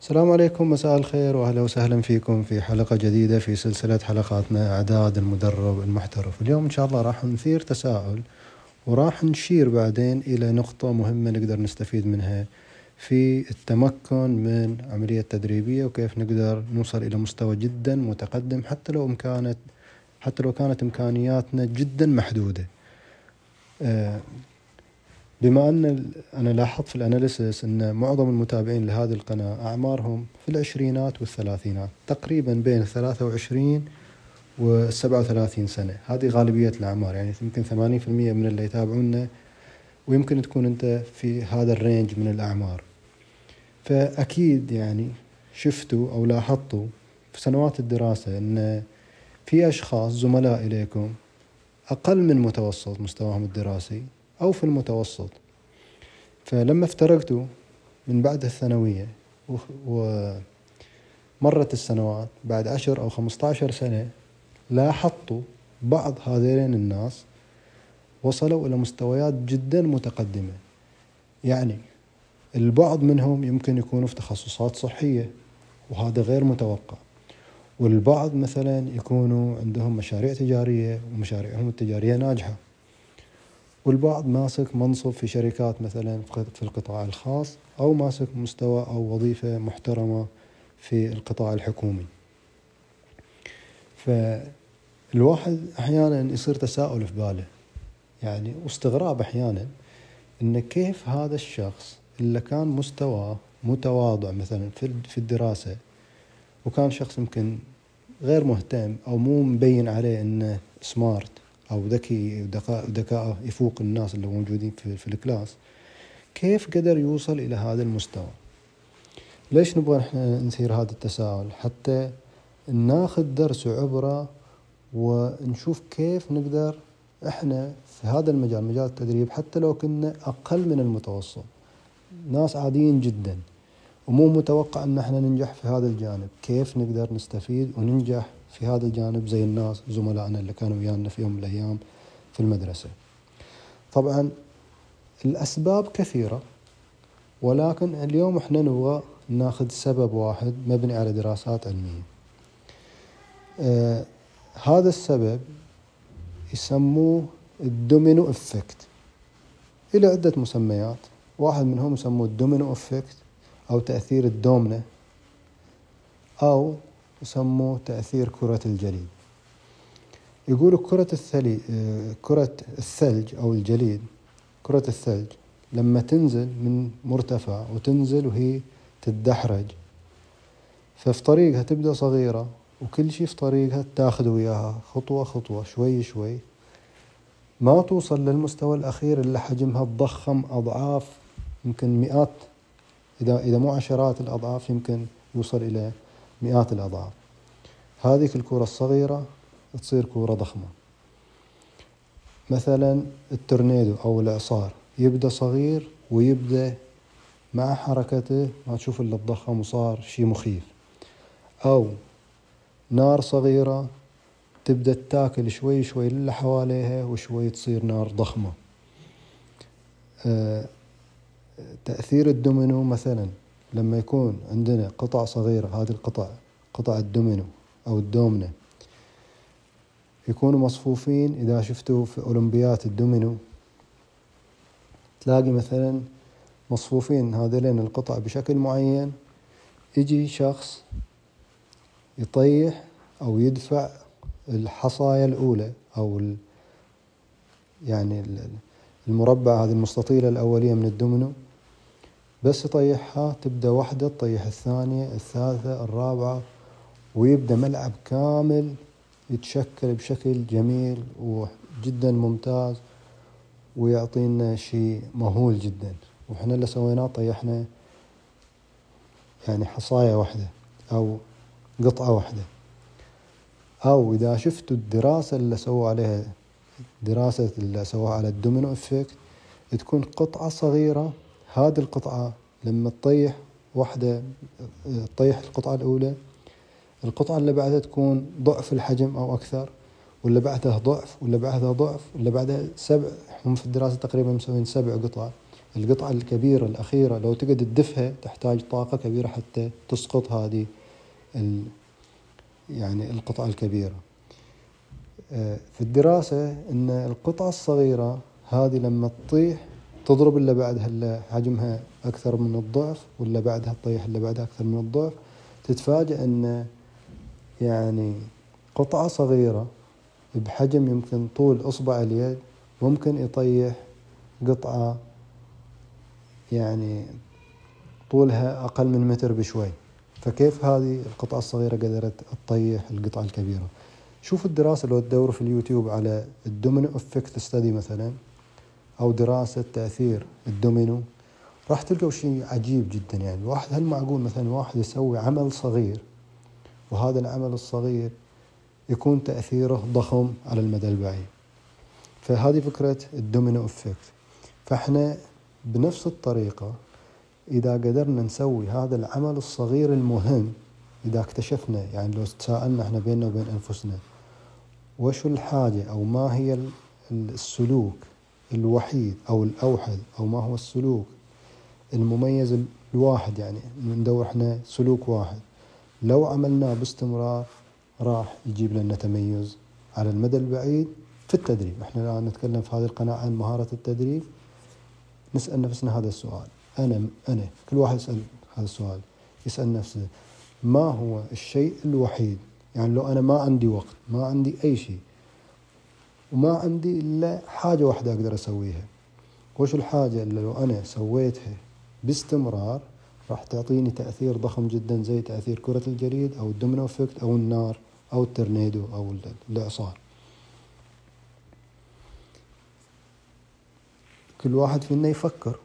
السلام عليكم مساء الخير واهلا وسهلا فيكم في حلقة جديدة في سلسلة حلقاتنا أعداد المدرب المحترف، اليوم إن شاء الله راح نثير تساؤل وراح نشير بعدين إلى نقطة مهمة نقدر نستفيد منها في التمكن من عملية تدريبية وكيف نقدر نوصل إلى مستوى جدا متقدم حتى لو امكانت حتى لو كانت إمكانياتنا جدا محدودة. بما أن أنا لاحظت في الأناليسيس أن معظم المتابعين لهذه القناة أعمارهم في العشرينات والثلاثينات تقريبا بين 23 و 37 سنة. هذه غالبية الأعمار يعني يمكن 80% من اللي يتابعونا ويمكن تكون أنت في هذا الرينج من الأعمار. فأكيد يعني شفتوا أو لاحظتوا في سنوات الدراسة أن في أشخاص زملاء إليكم أقل من متوسط مستواهم الدراسي أو في المتوسط. فلما افترقتوا من بعد الثانوية ومرت السنوات بعد عشر أو خمسة عشر سنة لاحظتوا بعض هذين الناس وصلوا إلى مستويات جدا متقدمة. يعني البعض منهم يمكن يكونوا في تخصصات صحية وهذا غير متوقع. والبعض مثلا يكونوا عندهم مشاريع تجارية ومشاريعهم التجارية ناجحة. والبعض ماسك منصب في شركات مثلا في القطاع الخاص أو ماسك مستوى أو وظيفة محترمة في القطاع الحكومي. فالواحد أحيانا يصير تساؤل في باله. يعني واستغراب أحيانا إن كيف هذا الشخص اللي كان مستواه متواضع مثلا في الدراسة وكان شخص يمكن غير مهتم أو مو مبين عليه إنه سمارت أو ذكي ذكاء يفوق الناس اللي موجودين في, في الكلاس كيف قدر يوصل إلى هذا المستوى؟ ليش نبغى إحنا نثير هذا التساؤل؟ حتى ناخذ درس وعبرة ونشوف كيف نقدر إحنا في هذا المجال مجال التدريب حتى لو كنا أقل من المتوسط. ناس عاديين جدا. ومو متوقع أن إحنا ننجح في هذا الجانب. كيف نقدر نستفيد وننجح في هذا الجانب زي الناس زملائنا اللي كانوا ويانا في يوم من الأيام في المدرسة؟ طبعا الأسباب كثيرة ولكن اليوم إحنا نبغى ناخذ سبب واحد مبني على دراسات علمية. آه هذا السبب يسموه الدومينو effect. إلى عدة مسميات واحد منهم يسموه الدومينو effect. أو تأثير الدومنة أو يسموه تأثير كرة الجليد. يقولوا كرة الثل كرة الثلج أو الجليد كرة الثلج لما تنزل من مرتفع وتنزل وهي تتدحرج ففي طريقها تبدأ صغيرة وكل شيء في طريقها تاخذ وياها خطوة خطوة شوي شوي ما توصل للمستوى الأخير اللي حجمها تضخم أضعاف يمكن مئات إذا إذا مو عشرات الأضعاف يمكن يوصل إلى مئات الأضعاف. هذيك الكرة الصغيرة تصير كرة ضخمة. مثلا التورنيدو أو الإعصار يبدأ صغير ويبدأ مع حركته ما تشوف إلا تضخم وصار شيء مخيف. أو نار صغيرة تبدأ تاكل شوي شوي اللي حواليها وشوي تصير نار ضخمة. أه تأثير الدومينو مثلا لما يكون عندنا قطع صغيرة هذه القطع قطع الدومينو أو الدومنة يكونوا مصفوفين. إذا شفتوا في أولمبيات الدومينو تلاقي مثلا مصفوفين هذين القطع بشكل معين. يجي شخص يطيح أو يدفع الحصايا الأولى أو يعني المربع هذه المستطيلة الأولية من الدومينو. بس يطيحها تبدأ واحدة تطيح الثانية الثالثة الرابعة ويبدأ ملعب كامل يتشكل بشكل جميل وجدا ممتاز ويعطينا شيء مهول جدا. وإحنا اللي سويناه طيحنا يعني حصاية واحدة أو قطعة واحدة. أو إذا شفتوا الدراسة اللي سووا عليها دراسة اللي سووها على الدومينو effect تكون قطعة صغيرة هذه القطعة لما تطيح واحدة تطيح القطعة الأولى القطعة اللي بعدها تكون ضعف الحجم أو أكثر واللي بعدها ضعف واللي بعدها ضعف واللي بعدها سبع هم في الدراسة تقريبا مسوين سبع قطع. القطعة الكبيرة الأخيرة لو تقعد تدفها تحتاج طاقة كبيرة حتى تسقط هذه يعني القطعة الكبيرة. آه، في الدراسة أن القطعة الصغيرة هذه لما تطيح تضرب اللي بعدها حجمها أكثر من الضعف واللي بعدها تطيح اللي بعدها أكثر من الضعف. تتفاجأ أن يعني قطعة صغيرة بحجم يمكن طول إصبع اليد ممكن يطيح قطعة يعني طولها أقل من متر بشوي. فكيف هذه القطعة الصغيرة قدرت تطيح القطعة الكبيرة؟ شوف الدراسة لو تدور في اليوتيوب على الدومينو effect study مثلا. أو دراسة تأثير الدومينو. راح تلقوا شيء عجيب جدا يعني. الواحد هل معقول مثلا واحد يسوي عمل صغير وهذا العمل الصغير يكون تأثيره ضخم على المدى البعيد. فهذه فكرة الدومينو effect. فإحنا بنفس الطريقة إذا قدرنا نسوي هذا العمل الصغير المهم إذا اكتشفنا يعني لو تساءلنا إحنا بيننا وبين أنفسنا وشو الحاجة أو ما هي السلوك الوحيد أو الأوحد أو ما هو السلوك. المميز الواحد يعني ندور إحنا سلوك واحد. لو عملناه باستمرار راح يجيب لنا تميز. على المدى البعيد في التدريب. إحنا الآن نتكلم في هذه القناة عن مهارة التدريب. نسأل نفسنا هذا السؤال. أنا أنا كل واحد يسأل هذا السؤال. يسأل نفسه ما هو الشيء الوحيد؟ يعني لو أنا ما عندي وقت ما عندي أي شيء وما عندي إلا حاجة واحدة أقدر أسويها. وش الحاجة اللي لو أنا سويتها باستمرار راح تعطيني تأثير ضخم جدا زي تأثير كرة الجليد أو الدومينو effect أو النار أو الترنيدو أو الإعصار. كل واحد فينا يفكر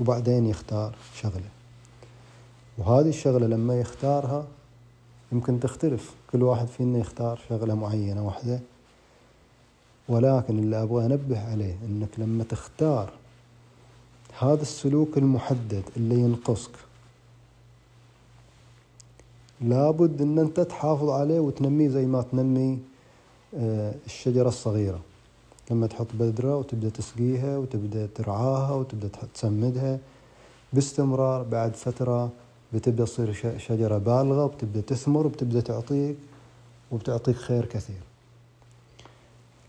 وبعدين يختار شغلة. وهذه الشغلة لما يختارها يمكن تختلف. كل واحد فينا يختار شغلة معينة واحدة ولكن اللي أبغى أنبه عليه أنك لما تختار هذا السلوك المحدد اللي ينقصك لابد إن أنت تحافظ عليه وتنميه زي ما تنمي آه، الشجرة الصغيرة. لما تحط بذرة وتبدأ تسقيها وتبدأ ترعاها وتبدأ تسمدها باستمرار بعد فترة بتبدأ تصير شجرة بالغة وبتبدأ تثمر وبتبدأ تعطيك وبتعطيك خير كثير.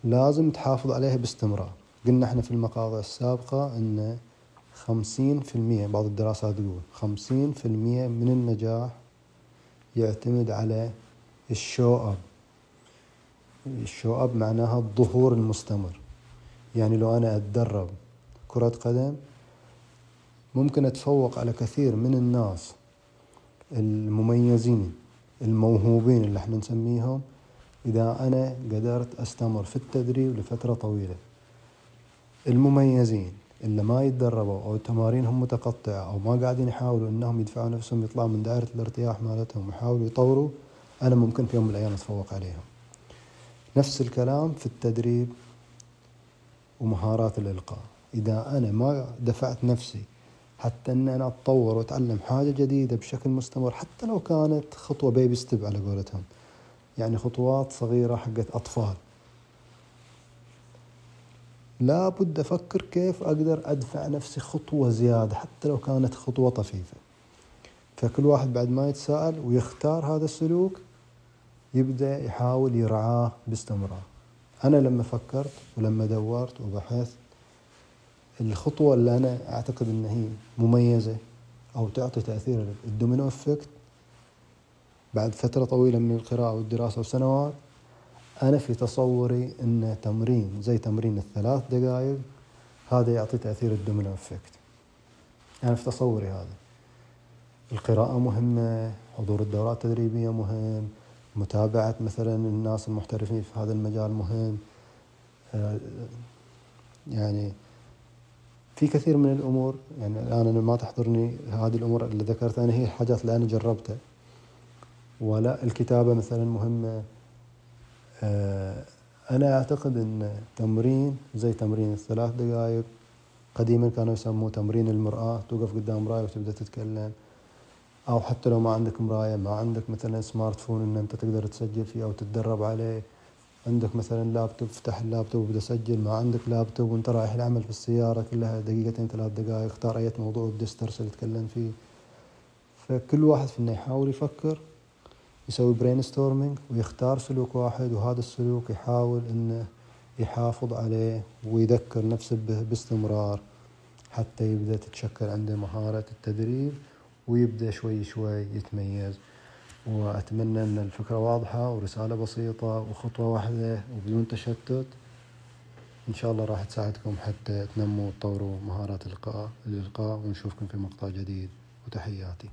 لازم تحافظ عليها باستمرار. قلنا إحنا في المقاطع السابقة إن خمسين في المية بعض الدراسات تقول خمسين في المية من النجاح يعتمد على ال show up. ال show up معناها الظهور المستمر. يعني لو أنا أتدرب كرة قدم ممكن أتفوق على كثير من الناس المميزين الموهوبين اللي إحنا نسميهم إذا أنا قدرت أستمر في التدريب لفترة طويلة. المميزين اللي ما يتدربوا أو تمارينهم متقطعة أو ما قاعدين يحاولوا إنهم يدفعوا نفسهم يطلعوا من دائرة الارتياح مالتهم ويحاولوا يطوروا أنا ممكن في يوم من الأيام أتفوق عليهم. نفس الكلام في التدريب ومهارات الإلقاء. إذا أنا ما دفعت نفسي حتى أن أنا أتطور وأتعلم حاجة جديدة بشكل مستمر حتى لو كانت خطوة بيبي ستيب على قولتهم يعني خطوات صغيرة حقت أطفال. لابد أفكر كيف أقدر أدفع نفسي خطوة زيادة حتى لو كانت خطوة طفيفة. فكل واحد بعد ما يتساءل ويختار هذا السلوك يبدأ يحاول يرعاه باستمرار. أنا لما فكرت ولما دورت وبحثت الخطوة اللي أنا أعتقد أن هي مميزة أو تعطي تأثير الدومينو effect بعد فترة طويلة من القراءة والدراسة وسنوات أنا في تصوري أن تمرين زي تمرين الثلاث دقائق هذا يعطي تأثير الدومينو effect. أنا في تصوري هذا. القراءة مهمة حضور الدورات التدريبية مهم متابعة مثلا الناس المحترفين في هذا المجال مهم. آه، يعني في كثير من الأمور يعني الآن أنا ما تحضرني هذه الأمور اللي ذكرتها أنا هي الحاجات اللي أنا جربتها. ولا الكتابة مثلا مهمة. آه، أنا أعتقد إن تمرين زي تمرين الثلاث دقائق قديما كانوا يسموه تمرين المرآة توقف قدام مراية وتبدأ تتكلم. أو حتى لو ما عندك مراية ما عندك مثلا smartphone إن أنت تقدر تسجل فيه أو تتدرب عليه. عندك مثلا لابتوب افتح اللابتوب وبدأ سجل ما عندك لابتوب وأنت رايح العمل في السيارة كلها دقيقتين ثلاث دقائق اختار أي موضوع وبدأ استرسل يتكلم فيه. فكل واحد فينا يحاول يفكر يسوي brainstorming ويختار سلوك واحد وهذا السلوك يحاول إنه يحافظ عليه ويذكر نفسه به باستمرار حتى يبدأ تتشكل عنده مهارة التدريب ويبدأ شوي شوي يتميز. وأتمنى أن الفكرة واضحة ورسالة بسيطة وخطوة واحدة وبدون تشتت. إن شاء الله راح تساعدكم حتى تنموا وتطوروا مهارات الإلقاء الإلقاء ونشوفكم في مقطع جديد. وتحياتي.